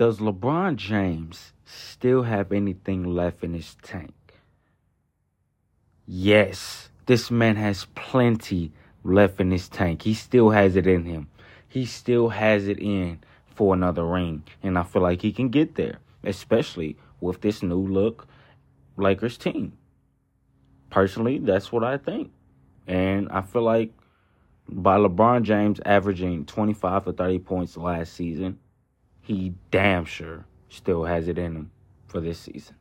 does LeBron James still have anything left in his tank? Yes, this man has plenty left in his tank. He still has it in him. He still has it in for another ring. And I feel like he can get there, especially with this new look Lakers team. Personally, that's what I think. And I feel like by LeBron James averaging 25 to 30 points last season, he damn sure still has it in him for this season.